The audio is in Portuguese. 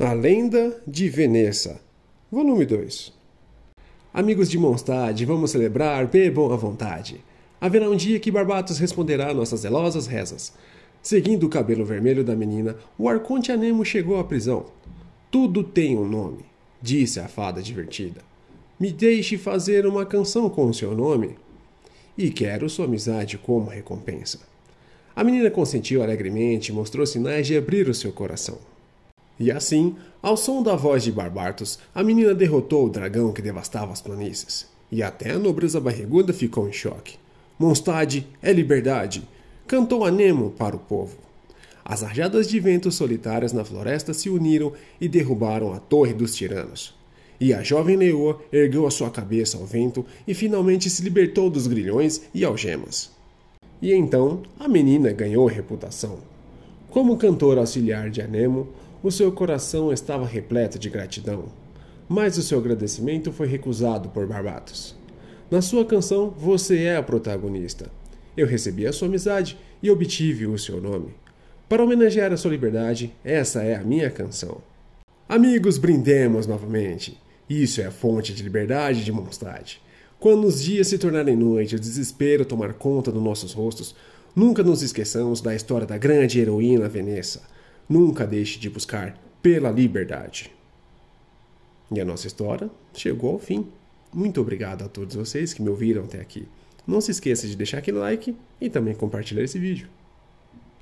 A Lenda de Veneza, volume 2. Amigos de Mondstadt, vamos celebrar, bebam à vontade. Haverá um dia que Barbatos responderá a nossas zelosas rezas. Seguindo o cabelo vermelho da menina, o arconte Anemo chegou à prisão. Tudo tem um nome, disse a fada divertida. Me deixe fazer uma canção com o seu nome. E quero sua amizade como recompensa. A menina consentiu alegremente e mostrou sinais de abrir o seu coração. E assim, ao som da voz de Barbartos, a menina derrotou o dragão que devastava as planícies. E até a nobreza barriguda ficou em choque. Mondstadt é liberdade! cantou Anemo para o povo. As rajadas de vento solitárias na floresta se uniram e derrubaram a torre dos tiranos. E a jovem leoa ergueu a sua cabeça ao vento e finalmente se libertou dos grilhões e algemas. E então a menina ganhou reputação. Como cantora auxiliar de Anemo, o seu coração estava repleto de gratidão. Mas o seu agradecimento foi recusado por Barbatos. Na sua canção, você é a protagonista. Eu recebi a sua amizade e obtive o seu nome. Para homenagear a sua liberdade, essa é a minha canção. Amigos, brindemos novamente. Isso é a fonte de liberdade de Mondstadt. Quando os dias se tornarem noite e o desespero tomar conta dos nossos rostos, nunca nos esqueçamos da história da grande heroína Veneza. Nunca deixe de buscar pela liberdade. E a nossa história chegou ao fim. Muito obrigado a todos vocês que me ouviram até aqui. Não se esqueça de deixar aquele like e também compartilhar esse vídeo.